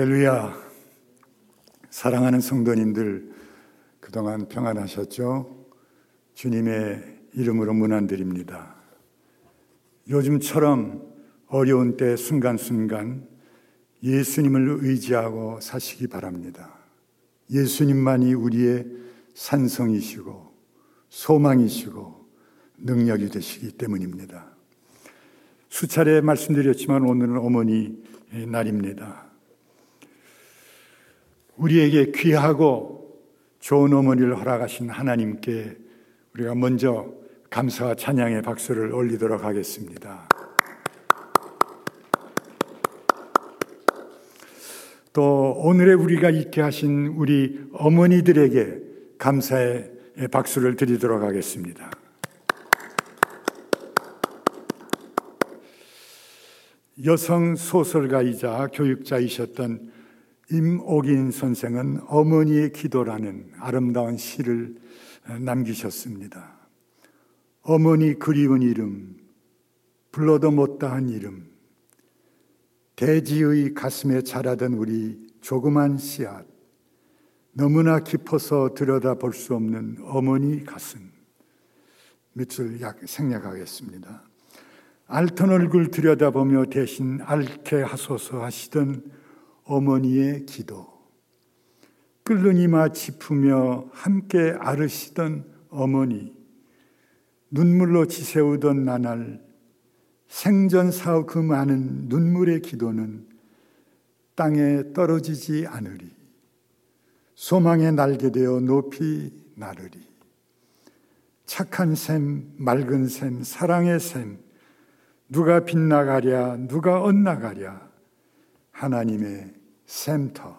할렐루야. 사랑하는 성도님들, 그동안 평안하셨죠? 주님의 이름으로 문안드립니다. 요즘처럼 어려운 때 순간순간 예수님을 의지하고 사시기 바랍니다. 예수님만이 우리의 산성이시고 소망이시고 능력이 되시기 때문입니다. 수차례 말씀드렸지만 오늘은 어머니 날입니다. 우리에게 귀하고 좋은 어머니를 허락하신 하나님께 우리가 먼저 감사와 찬양의 박수를 올리도록 하겠습니다. 또 오늘의 우리가 있게 하신 우리 어머니들에게 감사의 박수를 드리도록 하겠습니다. 여성 소설가이자 교육자이셨던 임옥인 선생은 어머니의 기도라는 아름다운 시를 남기셨습니다. 어머니 그리운 이름, 불러도 못다한 이름, 대지의 가슴에 자라던 우리 조그만 씨앗, 너무나 깊어서 들여다 볼 수 없는 어머니 가슴. 밑줄 생략하겠습니다. 앓던 얼굴 들여다보며 대신 앓게 하소서 하시던 어머니의 기도. 끓는 이마 짚으며 함께 앓으시던 어머니. 눈물로 지새우던 나날 생전사의 그 많은 눈물의 기도는 땅에 떨어지지 않으리. 소망의 날개 되어 높이 나르리. 착한 샘, 맑은 샘, 사랑의 샘, 누가 빗나가랴, 누가 엇나가랴, 하나님의 샘터.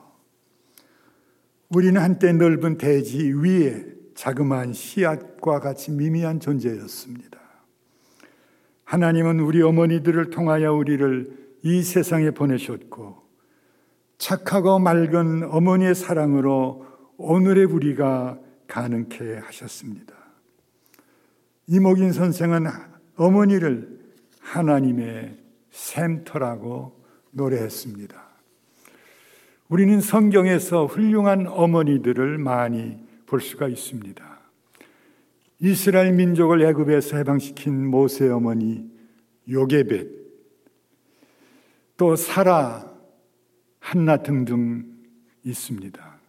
우리는 한때 넓은 대지 위에 자그마한 씨앗과 같이 미미한 존재였습니다. 하나님은 우리 어머니들을 통하여 우리를 이 세상에 보내셨고, 착하고 맑은 어머니의 사랑으로 오늘의 우리가 가능케 하셨습니다. 이목인 선생은 어머니를 하나님의 샘터라고 노래했습니다. 우리는 성경에서 훌륭한 어머니들을 많이 볼 수가 있습니다. 이스라엘 민족을 애굽에서 해방시킨 모세 어머니 요게벳, 또 사라, 한나 등등 있습니다.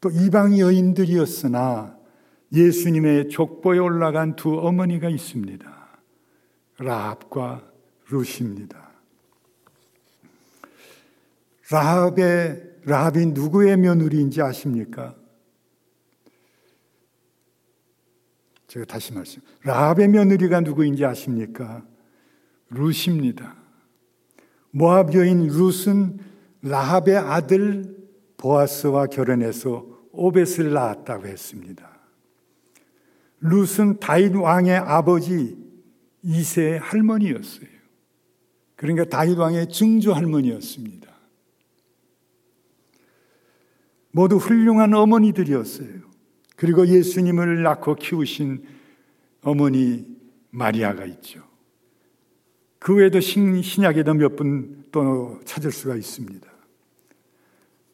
또 이방 여인들이었으나 예수님의 족보에 올라간 두 어머니가 있습니다. 라합과 루시입니다. 라합의 라합이 누구의 며느리인지 아십니까? 제가 다시 말씀. 라합의 며느리가 누구인지 아십니까? 루시입니다. 모압 여인 룻은 라합의 아들 보아스와 결혼해서 오벳을 낳았다고 했습니다. 룻은 다윗 왕의 아버지 이세의 할머니였어요. 그러니까 다윗 왕의 증조 할머니였습니다. 모두 훌륭한 어머니들이었어요. 그리고 예수님을 낳고 키우신 어머니 마리아가 있죠. 그 외에도 신 약에도 몇 분 또 찾을 수가 있습니다.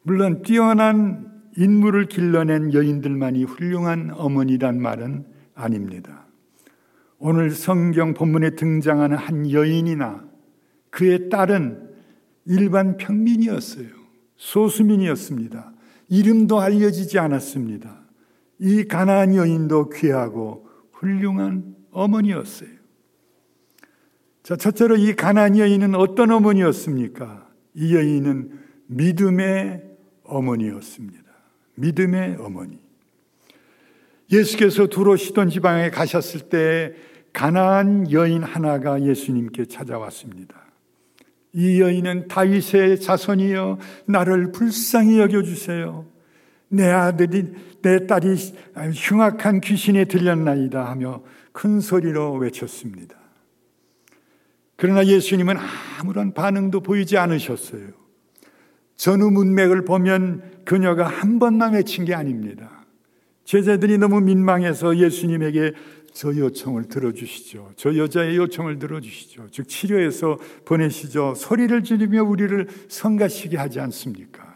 물론 뛰어난 인물을 길러낸 여인들만이 훌륭한 어머니란 말은 아닙니다. 오늘 성경 본문에 등장하는 한 여인이나 그의 딸은 일반 평민이었어요. 소수민이었습니다. 이름도 알려지지 않았습니다. 이 가나안 여인도 귀하고 훌륭한 어머니였어요. 자, 첫째로 이 가나안 여인은 어떤 어머니였습니까? 이 여인은 믿음의 어머니였습니다. 믿음의 어머니. 예수께서 두로 시돈 지방에 가셨을 때 가나안 여인 하나가 예수님께 찾아왔습니다. 이 여인은 다윗의 자손이여 나를 불쌍히 여겨 주세요. 내 아들이 내 딸이 흉악한 귀신에 들렸나이다 하며 큰 소리로 외쳤습니다. 그러나 예수님은 아무런 반응도 보이지 않으셨어요. 전후 문맥을 보면 그녀가 한 번만 외친 게 아닙니다. 제자들이 너무 민망해서 예수님에게 저 요청을 들어주시죠. 저 여자의 요청을 들어주시죠. 즉, 치료해서 보내시죠. 소리를 지르며 우리를 성가시게 하지 않습니까?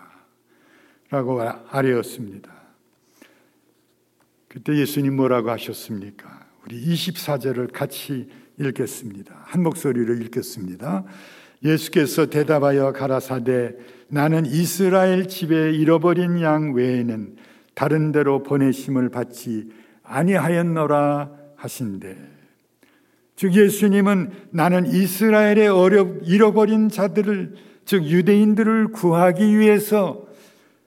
라고 아뢰었습니다. 그때 예수님 뭐라고 하셨습니까? 우리 24절을 같이 읽겠습니다. 한 목소리로 읽겠습니다. 예수께서 대답하여 가라사대 나는 이스라엘 집에 잃어버린 양 외에는 다른 데로 보내심을 받지 아니하였노라 하신대. 즉 예수님은 나는 이스라엘의 어려 잃어버린 자들을 즉 유대인들을 구하기 위해서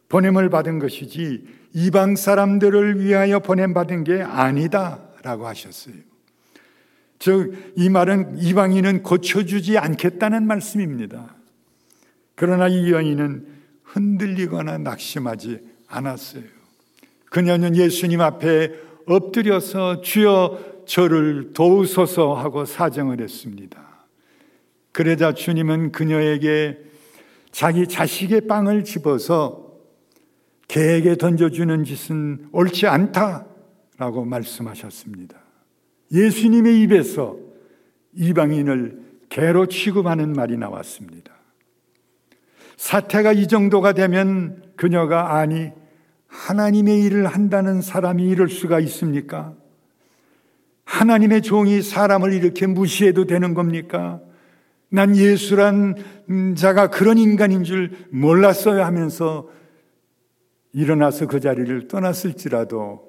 보냄을 받은 것이지 이방 사람들을 위하여 보냄 받은 게 아니다라고 하셨어요. 즉 이 말은 이방인은 고쳐주지 않겠다는 말씀입니다. 그러나 이 여인은 흔들리거나 낙심하지 않았어요. 그녀는 예수님 앞에 엎드려서 주여 저를 도우소서 하고 사정을 했습니다. 그러자 주님은 그녀에게 자기 자식의 빵을 집어서 개에게 던져주는 짓은 옳지 않다라고 말씀하셨습니다. 예수님의 입에서 이방인을 개로 취급하는 말이 나왔습니다. 사태가 이 정도가 되면 그녀가 아니 하나님의 일을 한다는 사람이 이럴 수가 있습니까? 하나님의 종이 사람을 이렇게 무시해도 되는 겁니까? 난 예수란 자가 그런 인간인 줄 몰랐어요 하면서 일어나서 그 자리를 떠났을지라도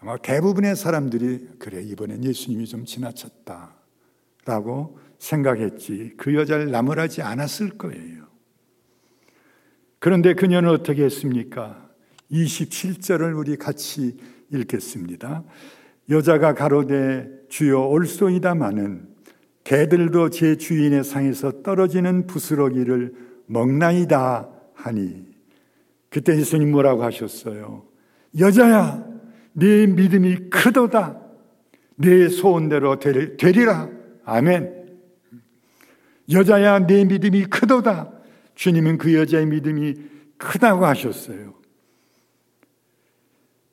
아마 대부분의 사람들이 그래 이번엔 예수님이 좀 지나쳤다 라고 생각했지 그 여자를 나무라지 않았을 거예요. 그런데 그녀는 어떻게 했습니까? 27절을 우리 같이 읽겠습니다. 여자가 가로되 주여 올소이다마는 개들도 제 주인의 상에서 떨어지는 부스러기를 먹나이다 하니. 그때 예수님 뭐라고 하셨어요? 여자야 네 믿음이 크도다. 네 소원대로 되리라. 아멘. 여자야 네 믿음이 크도다. 주님은 그 여자의 믿음이 크다고 하셨어요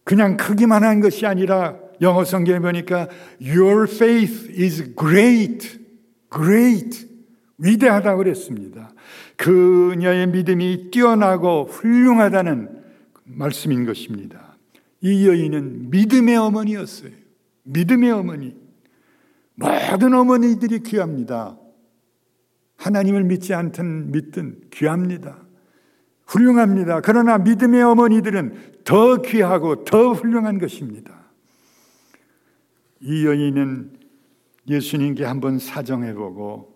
그냥 크기만 한 것이 아니라 영어 성경에 보니까 Your faith is great, great, 위대하다고 그랬습니다. 그녀의 믿음이 뛰어나고 훌륭하다는 말씀인 것입니다. 이 여인은 믿음의 어머니였어요. 믿음의 어머니. 모든 어머니들이 귀합니다. 하나님을 믿지 않든 믿든 귀합니다. 훌륭합니다. 그러나 믿음의 어머니들은 더 귀하고 더 훌륭한 것입니다. 이 여인은 예수님께 한번 사정해보고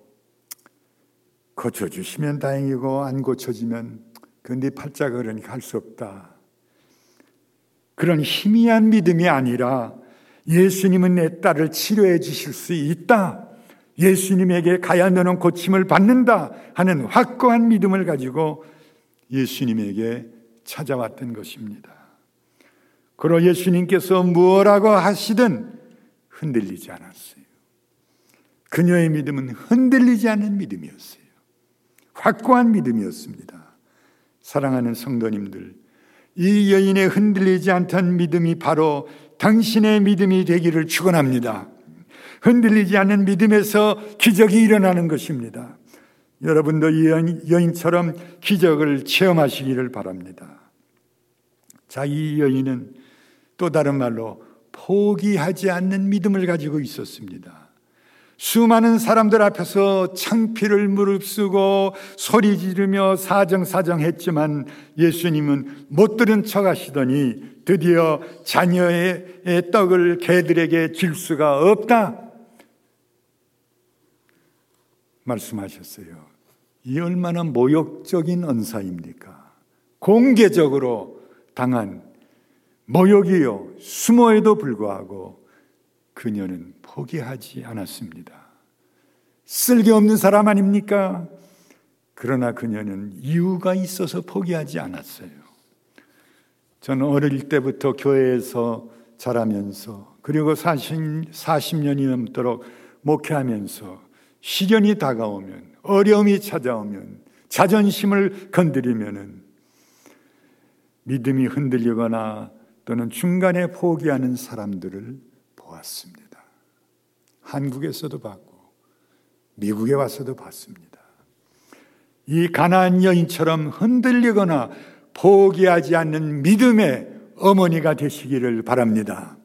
고쳐주시면 다행이고 안 고쳐지면 그네 팔자가 그러니까 할 수 없다. 그런 희미한 믿음이 아니라 예수님은 내 딸을 치료해 주실 수 있다. 예수님에게 가야 너는 고침을 받는다 하는 확고한 믿음을 가지고 예수님에게 찾아왔던 것입니다. 그러 예수님께서 무엇라고 하시든 흔들리지 않았어요. 그녀의 믿음은 흔들리지 않는 믿음이었어요. 확고한 믿음이었습니다. 사랑하는 성도님들, 이 여인의 흔들리지 않던 믿음이 바로 당신의 믿음이 되기를 축원합니다. 흔들리지 않는 믿음에서 기적이 일어나는 것입니다. 여러분도 이 여인처럼 기적을 체험하시기를 바랍니다. 자, 이 여인은 또 다른 말로 포기하지 않는 믿음을 가지고 있었습니다. 수많은 사람들 앞에서 창피를 무릅쓰고 소리 지르며 사정사정 했지만 예수님은 못 들은 척 하시더니 드디어 자녀의 떡을 개들에게 줄 수가 없다. 말씀하셨어요. 이 얼마나 모욕적인 언사입니까? 공개적으로 당한 모욕이요. 수모에도 불구하고 그녀는 포기하지 않았습니다. 쓸데없는 사람 아닙니까? 그러나 그녀는 이유가 있어서 포기하지 않았어요. 저는 어릴 때부터 교회에서 자라면서 그리고 40, 40년이 넘도록 목회하면서 시련이 다가오면 어려움이 찾아오면 자존심을 건드리면은 믿음이 흔들리거나 또는 중간에 포기하는 사람들을 보았어요. 봤습니다. 한국에서도 봤고 미국에 와서도 봤습니다. 이 가나안 여인처럼 흔들리거나 포기하지 않는 믿음의 어머니가 되시기를 바랍니다.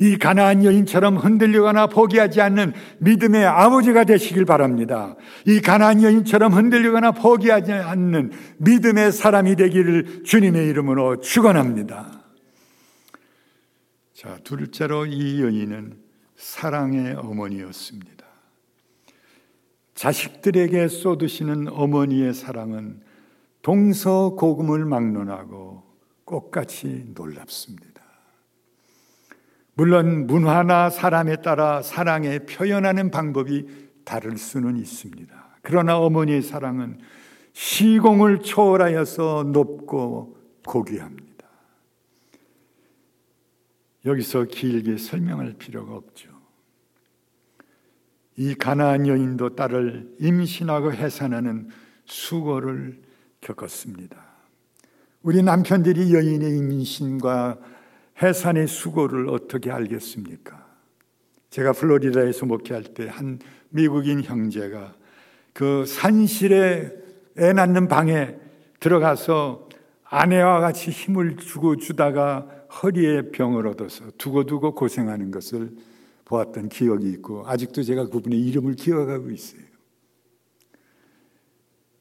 이 가나안 여인처럼 흔들리거나 포기하지 않는 믿음의 아버지가 되시길 바랍니다. 이 가나안 여인처럼 흔들리거나 포기하지 않는 믿음의 사람이 되기를 주님의 이름으로 축원합니다. 자, 둘째로 이 여인은 사랑의 어머니였습니다. 자식들에게 쏟으시는 어머니의 사랑은 동서고금을 막론하고 꽃같이 놀랍습니다. 물론 문화나 사람에 따라 사랑에 표현하는 방법이 다를 수는 있습니다. 그러나 어머니의 사랑은 시공을 초월하여서 높고 고귀합니다. 여기서 길게 설명할 필요가 없죠. 이 가나안 여인도 딸을 임신하고 해산하는 수고를 겪었습니다. 우리 남편들이 여인의 임신과 해산의 수고를 어떻게 알겠습니까? 제가 플로리다에서 목회할 때 한 미국인 형제가 그 산실에 애 낳는 방에 들어가서 아내와 같이 힘을 주고 주다가 허리에 병을 얻어서 두고두고 고생하는 것을 보았던 기억이 있고 아직도 제가 그분의 이름을 기억하고 있어요.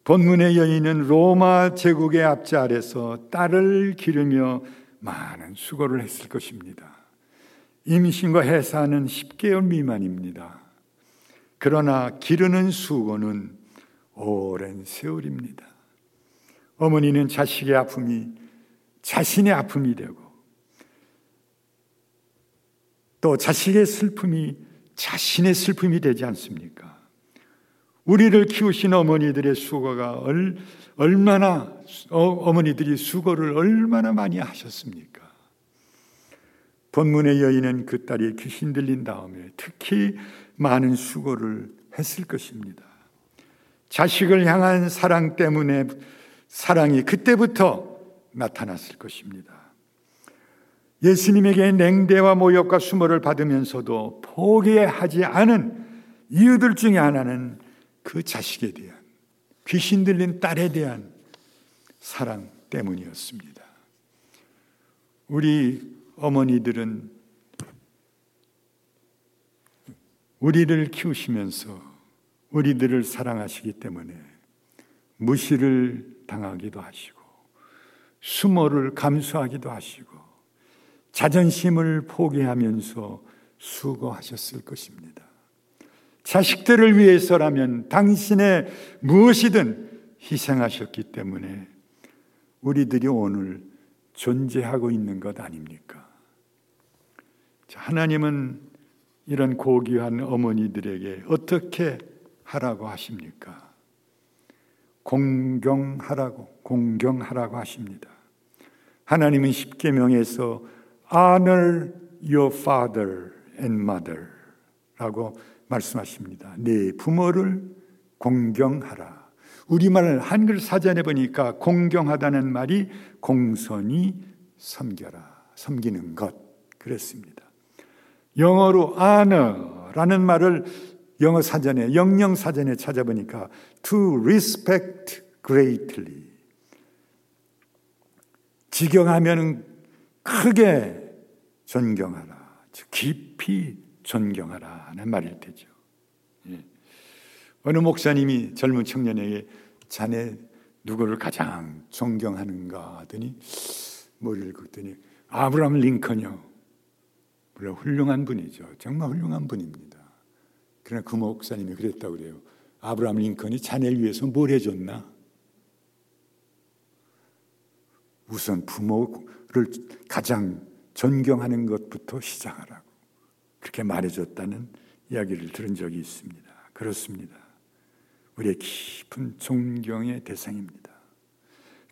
본문의 여인은 로마 제국의 아래서 딸을 기르며 많은 수고를 했을 것입니다. 임신과 해사는 10개월 미만입니다. 그러나 기르는 수고는 오랜 세월입니다. 어머니는 자식의 아픔이 자신의 아픔이 되고 또 자식의 슬픔이 자신의 슬픔이 되지 않습니까? 우리를 키우신 어머니들의 수고가 얼, 얼마나 어, 머니들이 수고를 얼마나 많이 하셨습니까? 본문의 여인은 그 딸이 귀신 들린 다음에 특히 많은 수고를 했을 것입니다. 자식을 향한 사랑 때문에 사랑이 그때부터 나타났을 것입니다. 예수님에게 냉대와 모욕과 수모를 받으면서도 포기하지 않은 이유들 중에 하나는 그 자식에 대한 귀신 들린 딸에 대한 사랑 때문이었습니다. 우리 어머니들은 우리를 키우시면서 우리들을 사랑하시기 때문에 무시를 당하기도 하시고 수모를 감수하기도 하시고 자존심을 포기하면서 수고하셨을 것입니다. 자식들을 위해서라면 당신의 무엇이든 희생하셨기 때문에 우리들이 오늘 존재하고 있는 것 아닙니까? 하나님은 이런 고귀한 어머니들에게 어떻게 하라고 하십니까? 공경하라고, 공경하라고 하십니다. 하나님은 십계명에서 honor your father and mother 라고 말씀하십니다. 네 부모를 공경하라. 우리말 한글 사전에 보니까 공경하다는 말이 공손히 섬겨라. 섬기는 것. 그랬습니다. 영어로 honor라는 말을 영어 사전에, 영영 사전에 찾아보니까 to respect greatly. 직영하면 크게 존경하라. 깊이 존경하라는 말일 테죠. 예. 어느 목사님이 젊은 청년에게 자네 누구를 가장 존경하는가 하더니 머리를 긋더니 아브라함 링컨이요. 물론 훌륭한 분이죠. 정말 훌륭한 분입니다. 그러나 그 목사님이 그랬다고 그래요. 아브라함 링컨이 자네를 위해서 뭘 해줬나? 우선 부모를 가장 존경하는 것부터 시작하라고. 그렇게 말해줬다는 이야기를 들은 적이 있습니다. 그렇습니다. 우리의 깊은 존경의 대상입니다.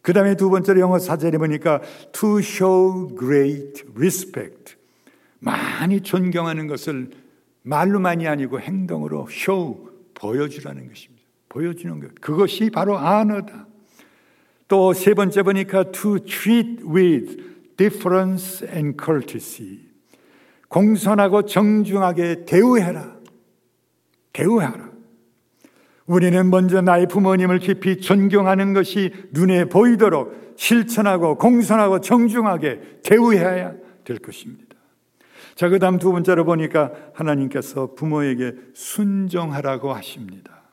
그 다음에 두 번째로 영어 사전에 보니까 to show great respect. 많이 존경하는 것을 말로만이 아니고 행동으로 show, 보여주라는 것입니다. 보여주는 것. 그것이 바로 아너다. 또 세 번째 보니까 to treat with difference and courtesy. 공손하고 정중하게 대우해라. 대우하라. 우리는 먼저 나의 부모님을 깊이 존경하는 것이 눈에 보이도록 실천하고 공손하고 정중하게 대우해야 될 것입니다. 자, 그 다음 두 번째로 보니까 하나님께서 부모에게 순종하라고 하십니다.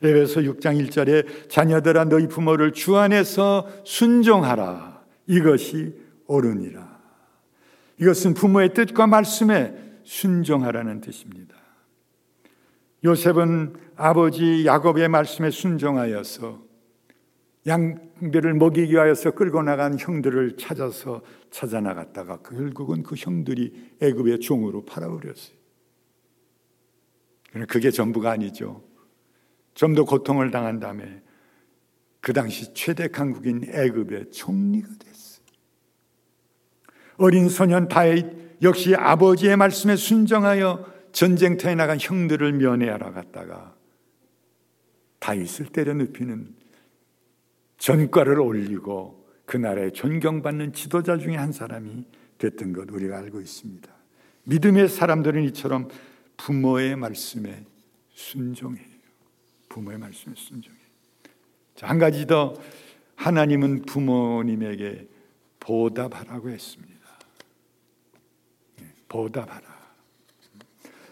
에베소 6장 1절에 자녀들아 너희 부모를 주 안에서 순종하라. 이것이 옳으니라. 이것은 부모의 뜻과 말씀에 순종하라는 뜻입니다. 요셉은 아버지 야곱의 말씀에 순종하여서 양들을 먹이기 위하여서 끌고 나간 형들을 찾아서 찾아 나갔다가 결국은 그 형들이 애굽의 종으로 팔아버렸어요. 그게 전부가 아니죠. 좀 더 고통을 당한 다음에 그 당시 최대 강국인 애굽의 총리가 됐어요. 어린 소년 다윗 역시 아버지의 말씀에 순정하여 전쟁터에 나간 형들을 면회하러 갔다가 다윗을 때려 눕히는 전과를 올리고 그 나라에 존경받는 지도자 중에 한 사람이 됐던 것 우리가 알고 있습니다. 믿음의 사람들은 이처럼 부모의 말씀에 순종해요. 부모의 말씀에 순종해요. 자, 한 가지 더 하나님은 부모님에게 보답하라고 했습니다. 네, 보답하라.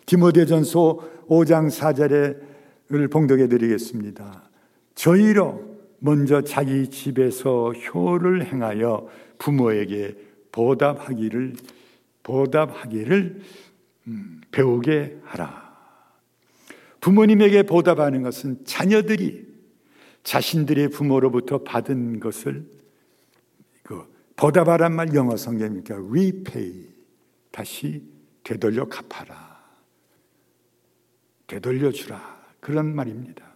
디모데전서 5장 4절을 봉독해 드리겠습니다. 저희로 먼저 자기 집에서 효를 행하여 부모에게 보답하기를 보답하기를 음, 배우게 하라. 부모님에게 보답하는 것은 자녀들이 자신들의 부모로부터 받은 것을 그 보답하란 말 영어 성경이니까 repay 다시 되돌려 갚아라. 되돌려 주라. 그런 말입니다.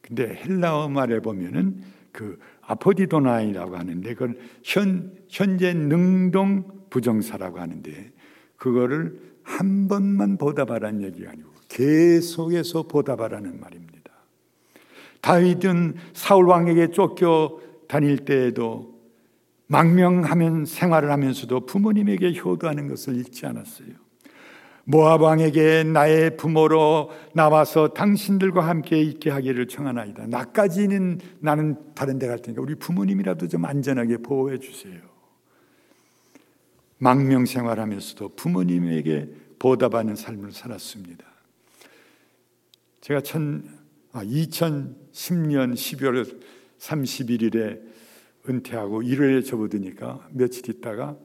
근데 헬라어 말에 보면은 그 아포디도나이라고 하는데 그걸 현, 현재 능동 부정사라고 하는데 그거를 한 번만 보답하라는 얘기가 아니고 계속해서 보답하라는 말입니다. 다윗은 사울 왕에게 쫓겨 다닐 때에도 망명하면 생활을 하면서도 부모님에게 효도하는 것을 잊지 않았어요. 모압 왕에게 나의 부모로 나와서 당신들과 함께 있게 하기를 청하나이다. 나까지는 나는 다른 데 갈 테니까 우리 부모님이라도 좀 안전하게 보호해 주세요. 망명 생활하면서도 부모님에게 보답하는 삶을 살았습니다. 제가 천, 아, 2010년 12월 31일에 은퇴하고 1월에 접어드니까 며칠 있다가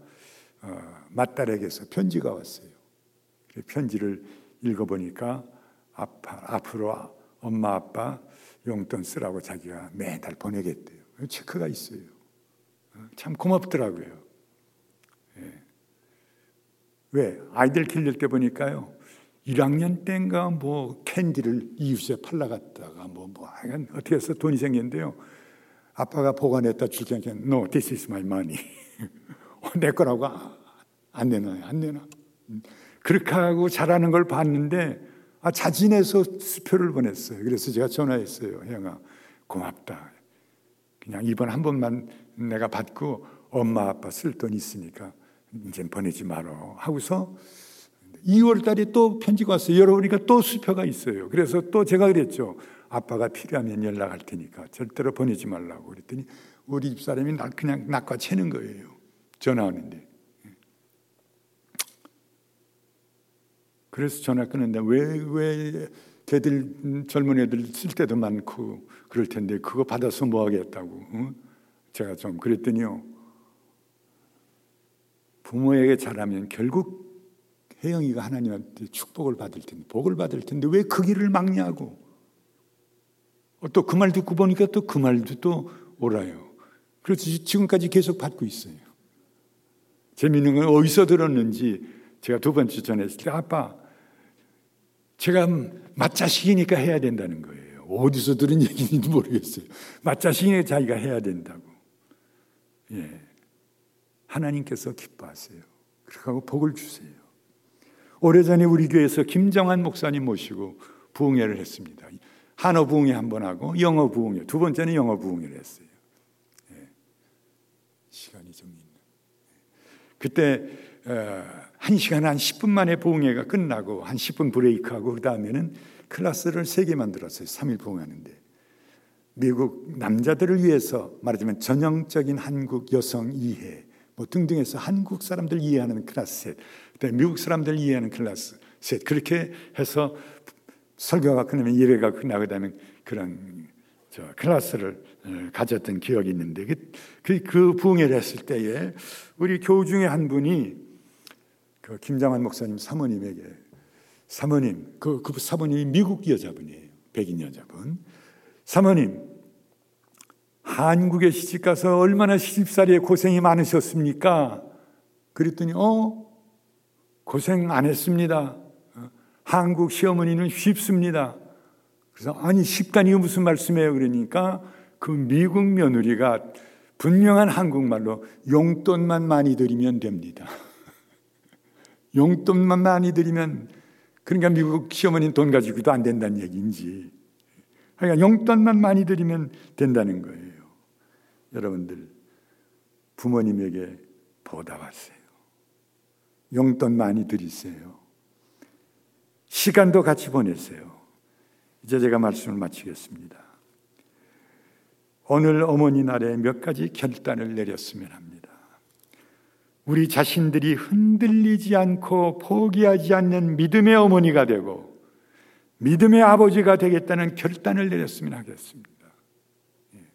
어, 맏딸에게서 편지가 왔어요. 그 편지를 읽어보니까 앞으로 엄마 아빠 용돈 쓰라고 자기가 매달 보내겠대요. 체크가 있어요. 참 고맙더라고요. 예. 왜? 아이들 길릴 때 보니까요. 1학년 땐가 뭐 캔디를 이웃에 팔라갔다가 뭐, 뭐, 하여간 어떻게 해서 돈이 생겼는데요. 아빠가 보관했다 줄 테니까, no, this is my money. 내 거라고 안 내놔요, 안 내놔. 그렇게 하고 잘하는 걸 봤는데 아, 자진해서 수표를 보냈어요. 그래서 제가 전화했어요. 형아, 고맙다. 그냥 이번 한 번만 내가 받고 엄마 아빠 쓸 돈 있으니까 이제 보내지 말어. 하고서 2월 달에 또 편지가 왔어요. 열어보니까 또 수표가 있어요. 그래서 또 제가 그랬죠. 아빠가 필요하면 연락할 테니까 절대로 보내지 말라고 그랬더니 우리 집사람이 나 그냥 낚아채는 거예요. 전화 오는데. 그래서 전화 끊는데 왜, 왜 걔들 젊은 애들 쓸 때도 많고 그럴 텐데 그거 받아서 뭐 하겠다고. 응? 제가 좀 그랬더니요. 부모에게 잘하면 결국 혜영이가 하나님한테 축복을 받을 텐데, 복을 받을 텐데 왜 그 길을 막냐고. 또 그 말 듣고 보니까 또 그 말도 또 옳아요. 그래서 지금까지 계속 받고 있어요. 재미있는 건 어디서 들었는지 제가 두 번째 전했을 때 아빠 제가 맞자식이니까 해야 된다는 거예요. 어디서 들은 얘기인지 모르겠어요. 맞자식이니까 자기가 해야 된다고. 예. 하나님께서 기뻐하세요. 그렇게 복을 주세요. 오래전에 우리 교회에서 김정한 목사님 모시고 부흥회를 했습니다. 한어 부흥회 한 번 하고 영어 부흥회 두 번째는 영어 부흥회를 했어요. 예. 시간이 좀 있네. 그때 어, 한 시간 한 10분 만에 부흥회가 끝나고 한 10분 break하고 그 다음에는 클래스를 3개 만들었어요. 3일 부흥하는데. 미국 남자들을 위해서 말하자면 전형적인 한국 여성 이해 뭐 등등해서 한국 사람들 이해하는 클래스 셋, 미국 사람들 이해하는 클래스 셋 그렇게 해서 설교가 끝나면 예배가 끝나고 다면 그런 저 클래스를 어, 가졌던 기억이 있는데 그, 그, 그 부흥회를 했을 때에 우리 교우 중에 한 분이 그 김장환 목사님 사모님에게 사모님 그, 그 사모님이 미국 여자분이에요 백인 여자분 사모님 한국에 시집 가서 얼마나 시집살이에 고생이 많으셨습니까? 그랬더니 어 고생 안 했습니다. 어, 한국 시어머니는 쉽습니다. 그래서 아니 쉽다니 무슨 말씀이에요? 그러니까 그 미국 며느리가 분명한 한국말로 용돈만 많이 드리면 됩니다. 용돈만 많이 드리면 그러니까 미국 시어머니는 돈 가지고도 안 된다는 얘기인지 그러니까 용돈만 많이 드리면 된다는 거예요. 여러분들 부모님에게 보답하세요. 용돈 많이 드리세요. 시간도 같이 보내세요. 이제 제가 말씀을 마치겠습니다. 오늘 어머니 날에 몇 가지 결단을 내렸으면 합니다. 우리 자신들이 흔들리지 않고 포기하지 않는 믿음의 어머니가 되고 믿음의 아버지가 되겠다는 결단을 내렸으면 하겠습니다. 예.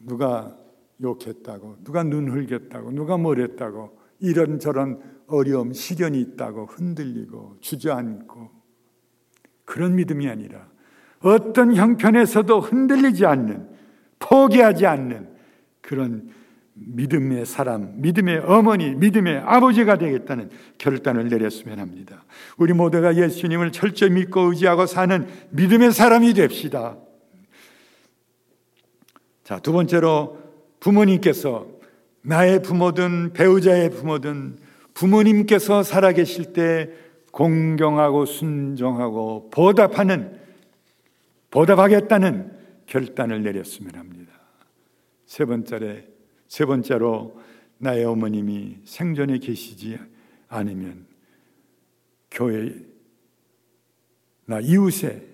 누가 욕했다고, 누가 눈 흘겼다고, 누가 뭘 했다고, 이런저런 어려움, 시련이 있다고 흔들리고 주저앉고 그런 믿음이 아니라 어떤 형편에서도 흔들리지 않는, 포기하지 않는 그런 믿음의 사람, 믿음의 어머니, 믿음의 아버지가 되겠다는 결단을 내렸으면 합니다. 우리 모두가 예수님을 철저히 믿고 의지하고 사는 믿음의 사람이 됩시다. 자, 두 번째로 부모님께서 나의 부모든 배우자의 부모든 부모님께서 살아계실 때 공경하고 순종하고 보답하는 보답하겠다는 결단을 내렸으면 합니다. 세 번째로 세 번째로 나의 어머님이 생전에 계시지 않으면 교회 나 이웃에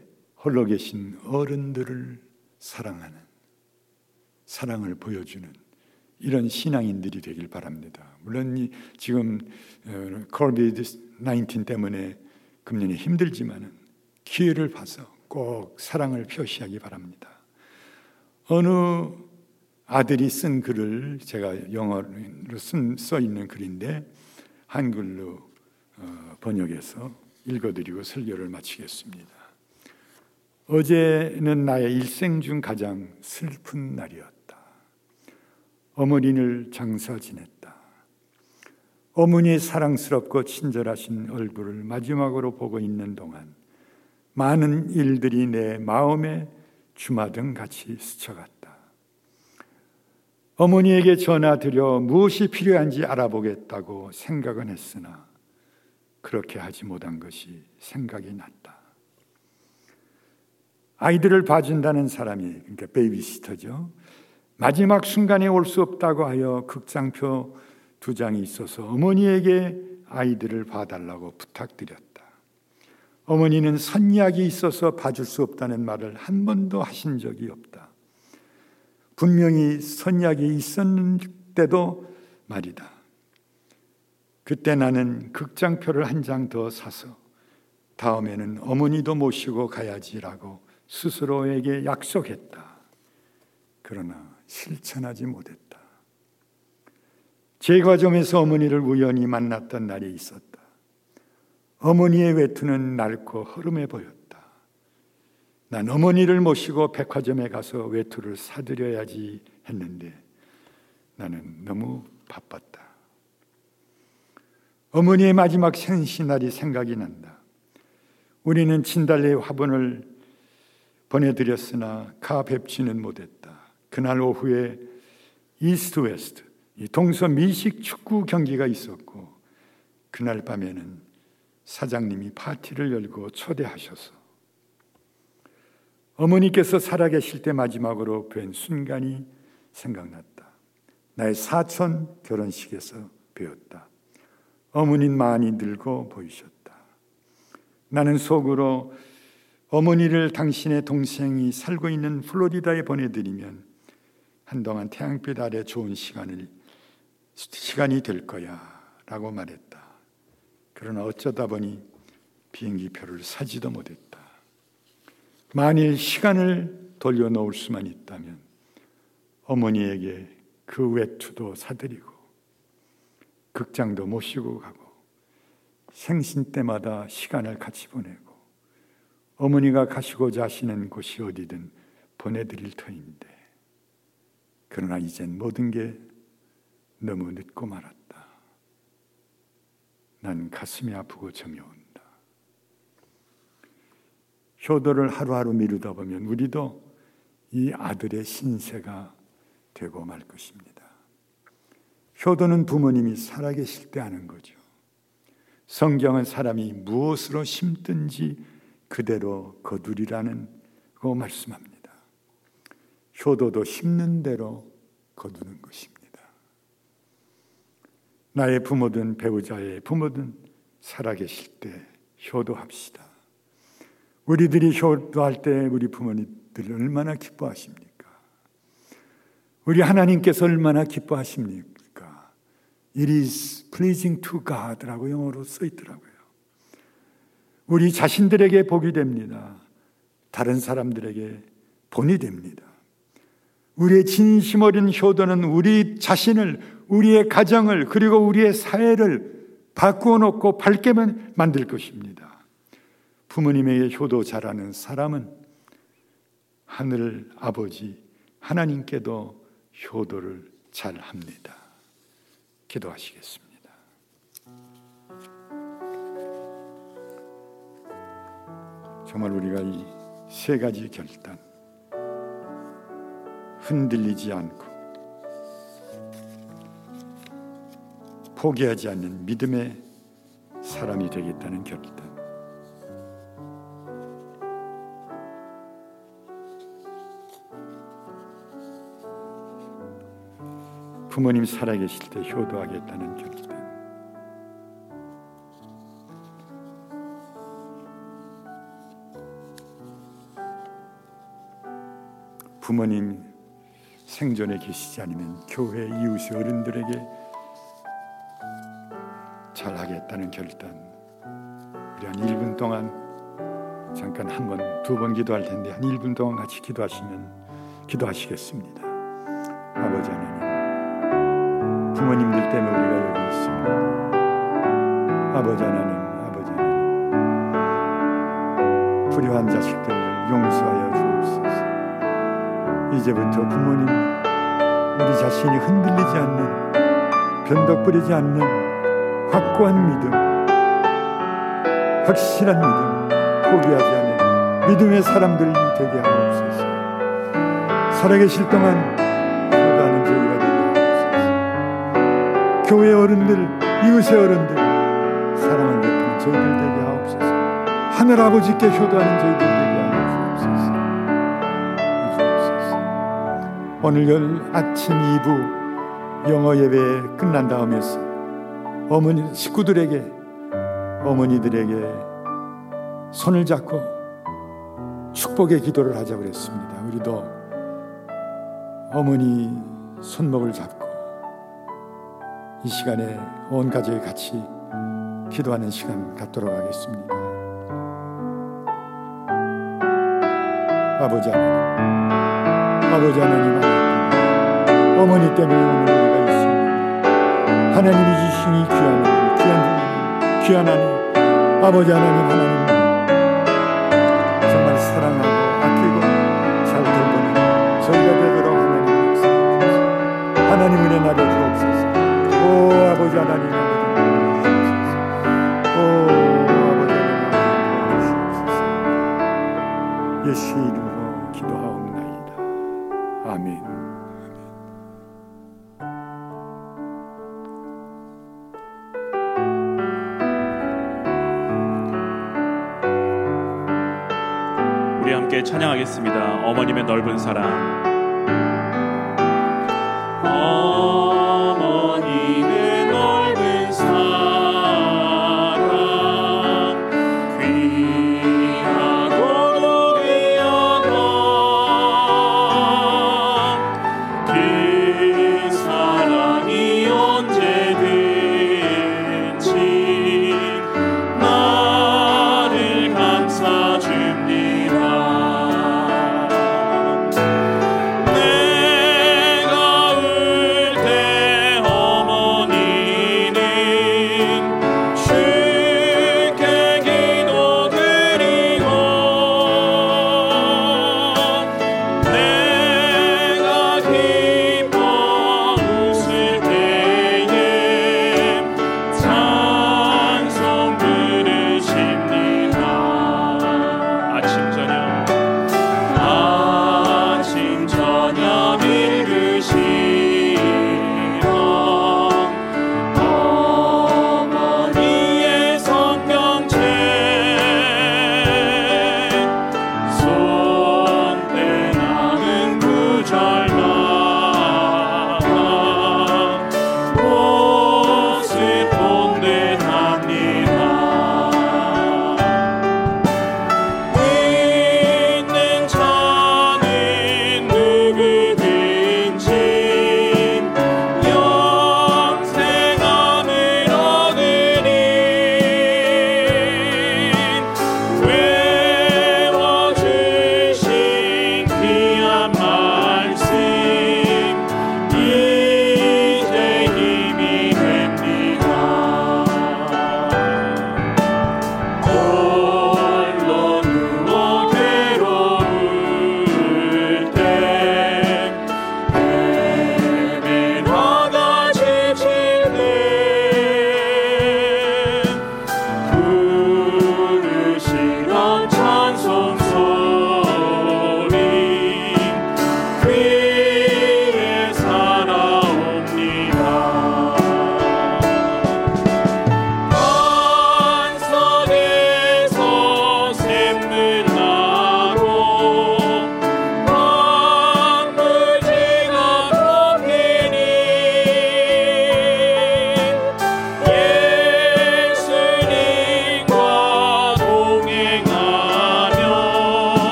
홀로 계신 어른들을 사랑하는 사랑을 보여주는 이런 신앙인들이 되길 바랍니다. 물론 지금 어, 19 때문에 금년에 힘들지만은 기회를 봐서 꼭 사랑을 표시하기 바랍니다. 어느 아들이 쓴 글을 제가 영어로 써 있는 글인데 한글로 어, 번역해서 읽어드리고 설교를 마치겠습니다. 어제는 나의 일생 중 가장 슬픈 날이었다. 어머니를 장사 지냈다. 어머니의 사랑스럽고 친절하신 얼굴을 마지막으로 보고 있는 동안 많은 일들이 내 마음에 주마등 같이 스쳐갔다. 어머니에게 전화드려 무엇이 필요한지 알아보겠다고 생각은 했으나 그렇게 하지 못한 것이 생각이 났다. 아이들을 봐준다는 사람이 그러니까 베이비시터죠. 마지막 순간에 올 수 없다고 하여 극장표 두 장이 있어서 어머니에게 아이들을 봐달라고 부탁드렸다. 어머니는 선약이 있어서 봐줄 수 없다는 말을 한 번도 하신 적이 없다. 분명히 선약이 있었는데도 말이다. 그때 나는 극장표를 한 장 더 사서 다음에는 어머니도 모시고 가야지라고 스스로에게 약속했다. 그러나 실천하지 못했다. 제 과점에서 어머니를 우연히 만났던 날이 있었다. 어머니의 외투는 낡고 허름해 보였다. 난 어머니를 모시고 백화점에 가서 외투를 사드려야지 했는데 나는 너무 바빴다. 어머니의 마지막 생신날이 생각이 난다. 우리는 진달래 화분을 보내드렸으나 가 뵙지는 못했다. 그날 오후에 East West, 동서 미식 축구 경기가 있었고 그날 밤에는 사장님이 파티를 열고 초대하셔서 어머니께서 살아계실 때 마지막으로 뵌 순간이 생각났다. 나의 사촌 결혼식에서 배웠다. 어머니 많이 늙어 보이셨다. 나는 속으로 어머니를 당신의 동생이 살고 있는 플로리다에 보내드리면 한동안 태양빛 아래 좋은 시간을 시간이 될 거야라고 말했다. 그러나 어쩌다 보니 비행기 표를 사지도 못했다. 만일 시간을 돌려놓을 수만 있다면 어머니에게 그 외투도 사드리고 극장도 모시고 가고 생신 때마다 시간을 같이 보내고 어머니가 가시고자 하시는 곳이 어디든 보내드릴 터인데 그러나 이젠 모든 게 너무 늦고 말았다. 난 가슴이 아프고 정이 온다. 효도를 하루하루 미루다 보면 우리도 이 아들의 신세가 되고 말 것입니다. 효도는 부모님이 살아계실 때 하는 거죠. 성경은 사람이 무엇으로 심든지 그대로 거두리라는 거 말씀합니다. 효도도 심는 대로 거두는 것입니다. 나의 부모든 배우자의 부모든 살아계실 때 효도합시다. 우리들이 효도할 때 우리 부모님들 얼마나 기뻐하십니까? 우리 하나님께서 얼마나 기뻐하십니까? It is pleasing to God라고 영어로 써 있더라고요. 우리 자신들에게 복이 됩니다. 다른 사람들에게 본이 됩니다. 우리의 진심 어린 효도는 우리 자신을, 우리의 가정을, 그리고 우리의 사회를 바꾸어 놓고 밝게 만들 것입니다. 부모님에게 효도 잘하는 사람은 하늘 아버지 하나님께도 효도를 잘 합니다. 기도하시겠습니다. 정말 우리가 이 세 가지 결단, 흔들리지 않고 포기하지 않는 믿음의 사람이 되겠다는 결단. 부모님 살아계실 때 효도하겠다는 결단. 부모님 생존에 계시지 않으면 교회 이웃의 어른들에게 잘하겠다는 결단. 우리 한 1분 동안 잠깐 한 번, 두 번 기도할 텐데 한 1분 동안 같이 기도하시면 기도하시겠습니다. 아버지 하나님, 부모님들 때문에 우리가 여기 있습니다. 아버지 하나님, 아버지 하나님, 불효한 자식들을 용서하여 주옵소서. 이제부터 부모님 우리 자신이 흔들리지 않는 변덕 부리지 않는 확고한 믿음 확실한 믿음 포기하지 않는 믿음의 사람들이 되게 하옵소서. 살아계실 동안 효도하는 저희가 되게 하옵소서. 교회 어른들 이웃의 어른들 사랑을 베푸는 저희들 되게 하옵소서. 하늘 아버지께 효도하는 저희들 되게 오늘 아침 2부 영어 예배 끝난 다음에 어머니 식구들에게 어머니들에게 손을 잡고 축복의 기도를 하자고 그랬습니다. 우리도 어머니 손목을 잡고 이 시간에 온 가족이 같이 기도하는 시간 갖도록 하겠습니다. 아버지 하나님, 아버지 하나님 어머니 때문에 오늘 우리가 있습니다. 하나님이 이 귀한 하나님, 귀한 귀한 하나님, 아버지 하나님, 하나님 정말 사랑하고 아끼고 잘 돌보는 저희가 되도록 하나님 역사하소서. 하나님 은혜 나려 주옵소서. 오 아버지 하나님. 예수 이름 사랑. 어머님의 넓은 사랑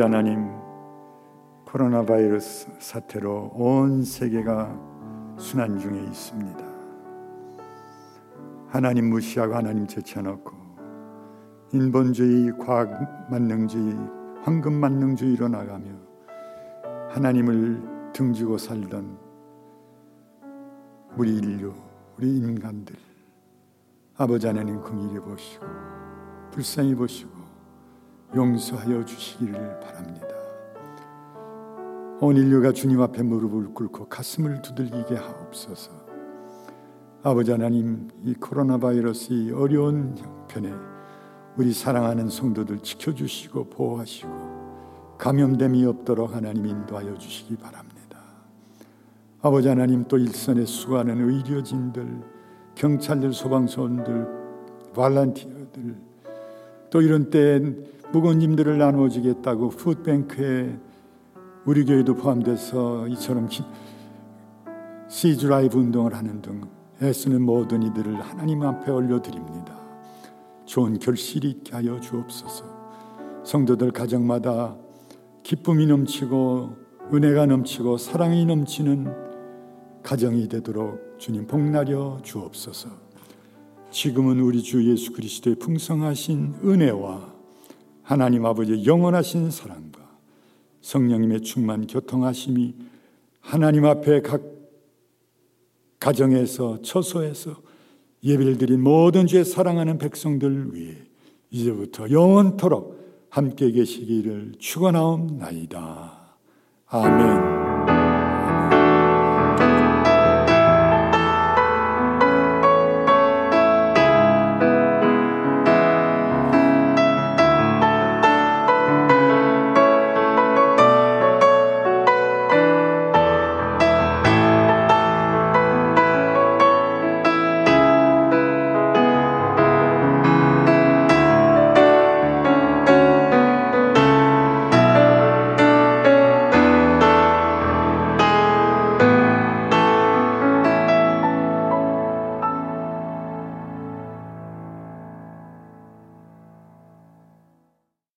아버지 하나님, 코로나 바이러스 사태로 온 세계가 순환 중에 있습니다. 하나님 무시하고 하나님 제쳐놓고 인본주의, 과학 만능주의, 황금 만능주의로 나가며 하나님을 등지고 살던 우리 인류, 우리 인간들 아버지 하나님 긍휼히 보시고 불쌍히 보시고 용서하여 주시기를 바랍니다. 온 인류가 주님 앞에 무릎을 꿇고 가슴을 두들기게 하옵소서. 아버지 하나님, 이 코로나 바이러스의 어려운 형편에 우리 사랑하는 성도들 지켜주시고 보호하시고 감염됨이 없도록 하나님 인도하여 주시기 바랍니다. 아버지 하나님 또 일선에 수고하는 의료진들, 경찰들, 소방서원들, 발란티어들 또 이런 때에 무거님들을 나누어 주겠다고 푸드뱅크에 우리 교회도 포함돼서 이처럼 시즈 라이브 운동을 하는 등 애쓰는 모든 이들을 하나님 앞에 올려드립니다. 좋은 결실이 있게 하여 주옵소서. 성도들 가정마다 기쁨이 넘치고 은혜가 넘치고 사랑이 넘치는 가정이 되도록 주님 복나려 주옵소서. 지금은 우리 주 예수 그리스도의 풍성하신 은혜와 하나님 아버지의 영원하신 사랑과 성령님의 충만 교통하심이 하나님 앞에 각 가정에서 처소에서 예배를 드린 모든 죄 사랑하는 백성들 위해 이제부터 영원토록 함께 계시기를 축원하옵나이다. 아멘.